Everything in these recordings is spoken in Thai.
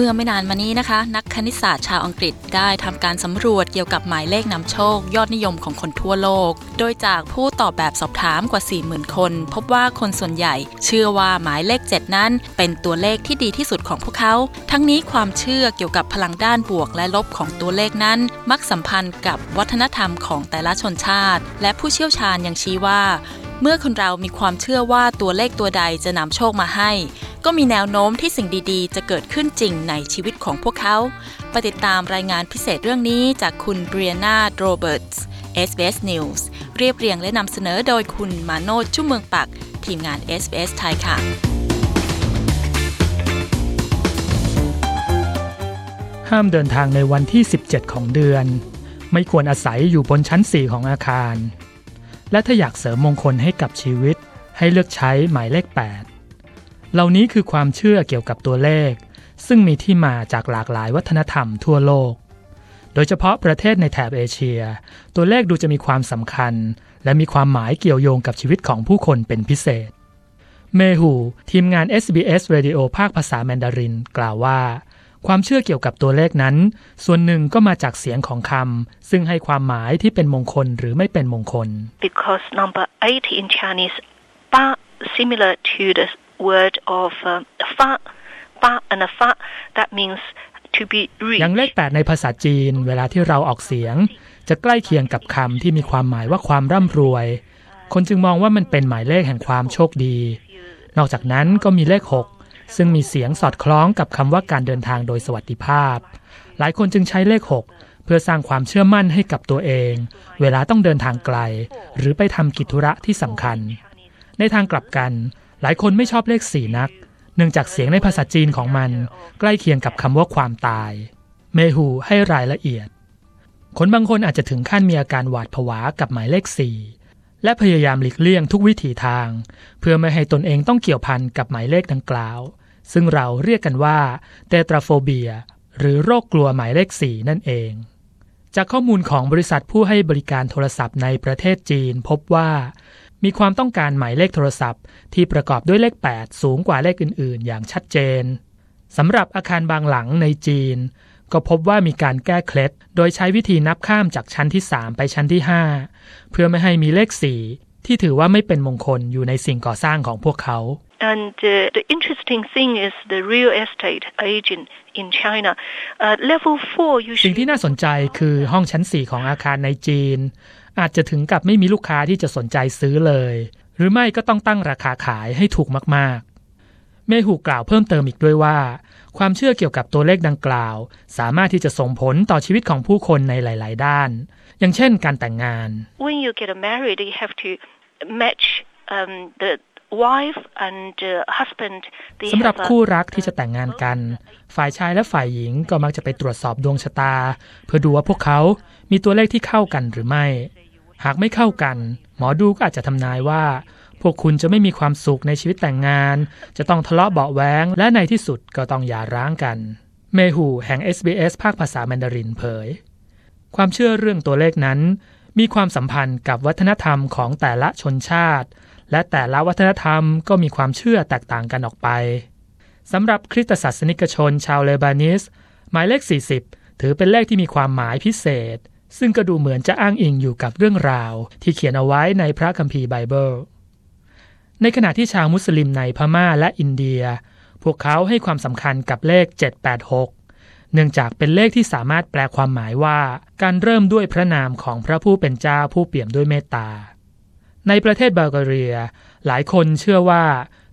เมื่อไม่นานมานี้นะคะ นักคณิตศาสตร์ชาวอังกฤษได้ทำการสำรวจเกี่ยวกับหมายเลขนำโชค ยอดนิยมของคนทั่วโลก โดยจากผู้ตอบแบบสอบถามกว่า 40,000 คน พบว่าคนส่วนใหญ่ เชื่อว่าหมายเลข 7 นั้น เป็นตัวเลขที่ดีที่สุดของพวกเขา ทั้งนี้ความเชื่อเกี่ยวกับพลังด้านบวกและลบของตัวเลขนั้น มักสัมพันธ์กับวัฒนธรรมของแต่ละชนชาติ และผู้เชี่ยวชาญยังชี้ว่า เมื่อคนเรามีความเชื่อว่าตัวเลขตัวใดจะนำโชคมาให้ ก็มีแนวโน้มที่สิ่งดีๆ จะเกิดขึ้นจริงในชีวิตของพวกเขาไปติดตามรายงานพิเศษเรื่องนี้จากคุณเบรียนาโรเบิร์ตส์ SBS News เรียบเรียงและนำเสนอโดยคุณมาโนดชุ่มเมืองปัก ทีมงาน SBS ไทยค่ะห้ามเดินทางในวันที่ 17 ของเดือน ไม่ควรอาศัยอยู่บนชั้น 4 ของอาคาร และถ้าอยากเสริมมงคลให้กับชีวิต ให้เลือกใช้หมายเลข 8 เหล่านี้คือความเชื่อเกี่ยวกับตัวเลข ซึ่งมีที่มาจากหลากหลายวัฒนธรรมทั่วโลก โดยเฉพาะประเทศในแถบเอเชีย ตัวเลขดูจะมีความสำคัญ และมีความหมายเกี่ยวโยงกับชีวิตของผู้คนเป็นพิเศษ เมหูทีมงาน SBS Radio ภาคภาษาแมนดาริน กล่าวว่า ความเชื่อเกี่ยวกับตัวเลขนั้น ส่วนหนึ่งก็มาจากเสียงของคำซึ่งให้ความหมายที่เป็นมงคลหรือไม่เป็นมงคล because number eight in Chinese, similar to the word of uh, fa, ba and fa. That means to be rich. ย่างเลข8ในภาษาจีน เวลาที่เราออกเสียง จะใกล้เคียงกับคำที่มีความหมายว่าความร่ำรวย คนจึงมองว่ามันเป็นหมายเลขแห่งความโชคดี นอกจากนั้นก็มีเลข 6 ซึ่งมีเสียงสอดคล้องกับคำว่าการเดินทางโดยสวัสดิภาพ หลายคนจึงใช้เลข 6 เพื่อสร้างความเชื่อมั่นให้กับตัวเอง เวลาต้องเดินทางไกล หรือไปทำกิจธุระที่สำคัญ ในทางกลับกัน หลายคนไม่ชอบเลขสี่นัก เนื่องจากเสียงในภาษาจีนของมันใกล้เคียงกับคำว่าความตาย เมหูให้รายละเอียด คนบางคนอาจจะถึงขั้นมีอาการหวาดผวากับหมายเลขสี่และพยายามหลีกเลี่ยงทุกวิถีทาง เพื่อไม่ให้ตนเองต้องเกี่ยวพันกับหมายเลขดังกล่าว ซึ่งเราเรียกกันว่าเตตราโฟเบีย หรือโรคกลัวหมายเลขสี่นั่นเอง จากข้อมูลของบริษัทผู้ให้บริการโทรศัพท์ในประเทศจีนพบว่า มีความต้องการหมายเลขโทรศัพท์ ที่ประกอบด้วยเลข 8 สูงกว่าเลขอื่น ๆ อย่างชัดเจนสำหรับอาคารบางหลังในจีน ก็พบว่ามีการแก้เคล็ด โดยใช้วิธีนับข้ามจากชั้นที่ 3 ไปชั้นที่ 5 เพื่อไม่ให้มีเลข 4 ที่ถือว่าไม่เป็นมงคลอยู่ในสิ่งก่อสร้างของพวกเขา And uh, the interesting thing is the real estate agent in China. Uh, level four สิ่ง usually ที่น่าสนใจคือห้องชั้น 4 ของอาคารในจีน อาจจะถึงกับไม่มีลูกค้าที่จะสนใจซื้อเลย หรือไม่ก็ต้องตั้งราคาขายให้ถูกมากๆ เมหูกล่าวเพิ่มเติมอีกด้วยว่า ความเชื่อเกี่ยวกับตัวเลขดังกล่าว สามารถที่จะส่งผลต่อชีวิตของผู้คนในหลาย ๆ ด้าน อย่างเช่นการแต่งงาน when you get married, you have to match um, the wife and the husband. They สำหรับ have a- คู่รักที่จะแต่งงานกัน ฝ่ายชายและฝ่ายหญิงก็มักจะไปตรวจสอบดวงชะตา เพื่อดูว่าพวกเขามีตัวเลขที่เข้ากันหรือไม่ หากไม่เข้ากัน หมอดูก็อาจจะทำนายว่า พวกคุณจะไม่มีความสุขในชีวิตแต่งงาน จะต้องทะเลาะเบาะแวงและในที่สุดก็ต้องหย่าร้างกัน เมหูแห่ง SBS ภาคภาษาแมนดารินเผย ความเชื่อเรื่องตัวเลขนั้น มีความสัมพันธ์กับวัฒนธรรมของแต่ละชนชาติ และแต่ละวัฒนธรรมก็มีความเชื่อแตกต่างกันออกไปสำหรับคริสตศาสนิกชนชาวเลบานิสหมายเลข 40 ถือเป็นเลขที่มีความหมายพิเศษ ซึ่งก็ดูเหมือนจะอ้างอิงอยู่กับเรื่องราวที่เขียนเอาไว้ในพระคัมภีร์ไบเบิล ในขณะที่ชาวมุสลิมในพม่าและอินเดีย พวกเขาให้ความสำคัญกับเลข 786 เนื่องจากเป็นเลขที่สามารถแปลความหมายว่า การเริ่มด้วยพระนามของพระผู้เป็นเจ้าผู้เปี่ยมด้วยเมตตา ในประเทศบัลแกเรีย หลายคนเชื่อว่า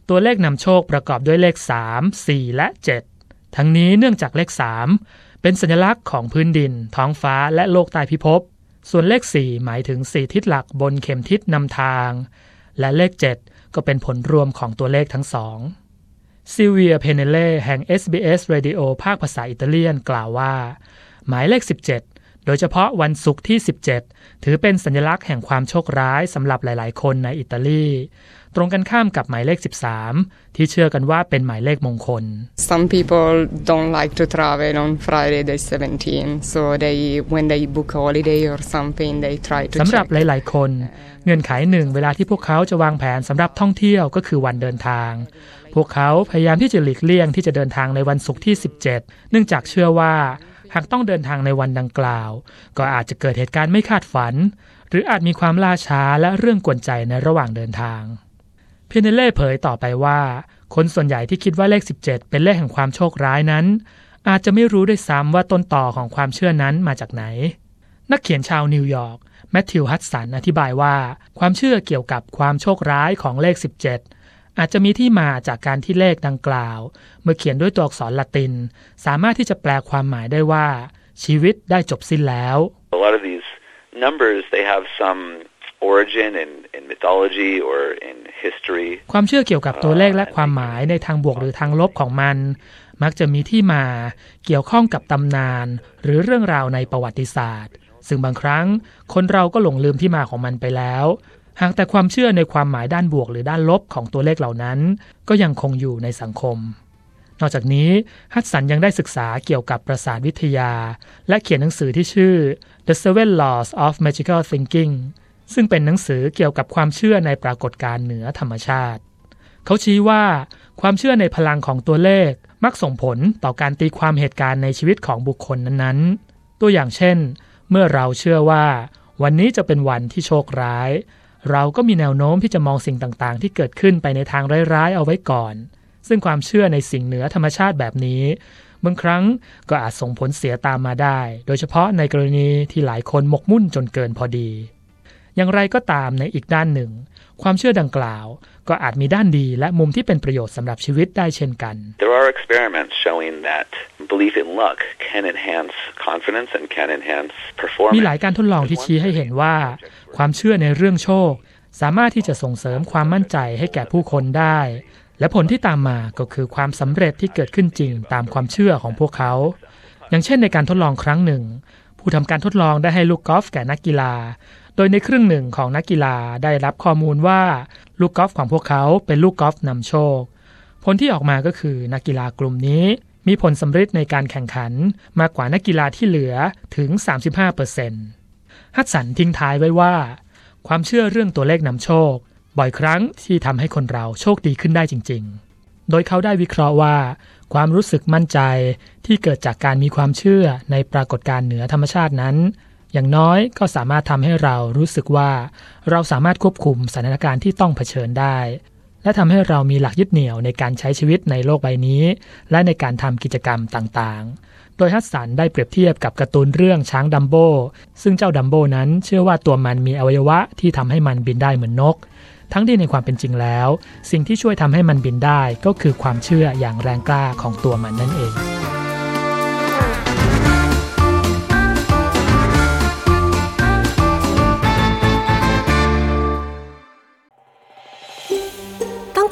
ตัวเลขนำโชคประกอบด้วยเลข 3 4 และ 7 ทั้งนี้เนื่องจากเลข 3 เป็นสัญลักษณ์ของพื้นดิน ท้องฟ้าและโลกใต้พิภพ ส่วนเลข 4 หมายถึง 4 ทิศหลักบนเข็มทิศนำทาง และเลข 7 ก็เป็นผลรวมของตัวเลขทั้งสองซิเวียเพเนเล่แห่ง SBS Radio ภาคภาษาอิตาเลียนกล่าวว่า หมายเลข 17 โดยเฉพาะวันศุกร์ที่ 17 ถือเป็นสัญลักษณ์แห่งความโชคร้ายสำหรับหลาย ๆ คนในอิตาลี ตรงกันข้ามกับหมายเลข 13 ที่เชื่อกันว่าเป็นหมายเลขมงคล Some people don't like to travel on Friday the 17th, so they when they book a holiday or something, they try to สำหรับ check. หลาย ๆ คน เงื่อนไขหนึ่งเวลาที่พวกเขาจะวางแผนสำหรับท่องเที่ยวก็คือวันเดินทางพวกเขาพยายามที่จะหลีกเลี่ยงที่จะเดินทางในวันศุกร์ที่ 17 เนื่องจากเชื่อว่า หากต้องเดินทางในวันดังกล่าว ก็อาจจะเกิดเหตุการณ์ไม่คาดฝัน หรืออาจมีความล่าช้าและเรื่องกวนใจในระหว่างเดินทาง เพียเนเล่เผยต่อไปว่า คนส่วนใหญ่ที่คิดว่าเลข 17 เป็นเลขแห่งความโชคร้ายนั้น อาจจะไม่รู้ด้วยซ้ำว่าต้นต่อของความเชื่อนั้นมาจากไหน นักเขียนชาวนิวยอร์กแมทธิวฮัตสันอธิบายว่า ความเชื่อเกี่ยวกับความโชคร้ายของเลข 17 อาจจะมีที่มาจากการที่เลขดังกล่าว เมื่อเขียนด้วยตัวอักษรละติน สามารถที่จะแปลความหมายได้ว่า ชีวิตได้จบสิ้นแล้ว A lot of these numbers, they have some origin in, in mythology or in history. ความเชื่อเกี่ยวกับตัวเลขและความหมายในทางบวกหรือทางลบของมัน มักจะมีที่มาเกี่ยวข้องกับตำนาน หรือเรื่องราวในประวัติศาสตร์ ซึ่งบางครั้งคนเราก็หลงลืมที่มาของมันไปแล้ว หากแต่ความเชื่อในความหมายด้านบวกหรือด้านลบของตัวเลขเหล่านั้น ก็ยังคงอยู่ในสังคม นอกจากนี้ฮัตสันยังได้ศึกษาเกี่ยวกับประสาทวิทยา และเขียนหนังสือที่ชื่อ The Seven Laws of Magical Thinking ซึ่งเป็นหนังสือเกี่ยวกับความเชื่อในปรากฏการณ์เหนือธรรมชาติ เขาชี้ว่าความเชื่อในพลังของตัวเลขมักส่งผลต่อการตีความเหตุการณ์ในชีวิตของบุคคลนั้นๆ ตัวอย่างเช่น เมื่อเราเชื่อว่า วันนี้จะเป็นวันที่โชคร้าย เราก็มีแนวโน้มที่จะมองสิ่งต่างๆ ที่เกิดขึ้นไปในทางร้ายๆ เอาไว้ก่อน ซึ่งความเชื่อในสิ่งเหนือธรรมชาติแบบนี้บางครั้งก็อาจส่งผลเสียตามมาได้ โดยเฉพาะในกรณีที่หลายคนหมกมุ่นจนเกินพอดี อย่างไรก็ตามในอีกด้านหนึ่ง ความเชื่อดังกล่าว ก็อาจมีด้านดีและมุมที่เป็นประโยชน์สำหรับชีวิตได้เช่นกัน There are experiments showing that belief in luck can enhance confidence and can enhance มีหลาย performance. การทดลองที่ชี้ให้เห็นว่า ความเชื่อในเรื่องโชค สามารถที่จะส่งเสริมความมั่นใจให้แก่ผู้คนได้ และผลที่ตามมาก็คือความสำเร็จที่เกิดขึ้นจริงตามความเชื่อของพวกเขา อย่างเช่นในการทดลองครั้งหนึ่ง ผู้ทำการทดลองได้ให้ลูกกอล์ฟแก่นักกีฬา โดยในครึ่งหนึ่งของนักกีฬาได้รับข้อมูลว่าลูกกอล์ฟของพวกเขาเป็นลูกกอล์ฟนำโชค ผลที่ออกมาก็คือนักกีฬากลุ่มนี้มีผลสำเร็จในการแข่งขันมากกว่านักกีฬาที่เหลือถึง 35%ฮัตสันทิ้งท้ายไว้ว่า ความเชื่อเรื่องตัวเลขนำโชค บ่อยครั้งที่ทำให้คนเราโชคดีขึ้นได้จริง ๆ โดยเขาได้วิเคราะห์ว่า ความรู้สึกมั่นใจที่เกิดจากการมีความเชื่อในปรากฏการณ์เหนือธรรมชาตินั้น อย่างน้อยก็สามารถทำให้เรารู้สึกว่า เราสามารถควบคุมสถานการณ์ที่ต้องเผชิญได้ และทำให้เรามีหลักยึดเหนี่ยวในการใช้ชีวิตในโลกใบนี้ และในการทำกิจกรรมต่างๆ โดยฮัสสันได้เปรียบเทียบกับการ์ตูนเรื่องช้างดัมโบซึ่งเจ้าดัมโบนั้นเชื่อว่าตัวมันมีอวัยวะที่ทำให้มันบินได้เหมือนนก ทั้งที่ในความเป็นจริงแล้ว สิ่งที่ช่วยทำให้มันบินได้ก็คือความเชื่ออย่างแรงกล้าของตัวมันนั่นเองต้อง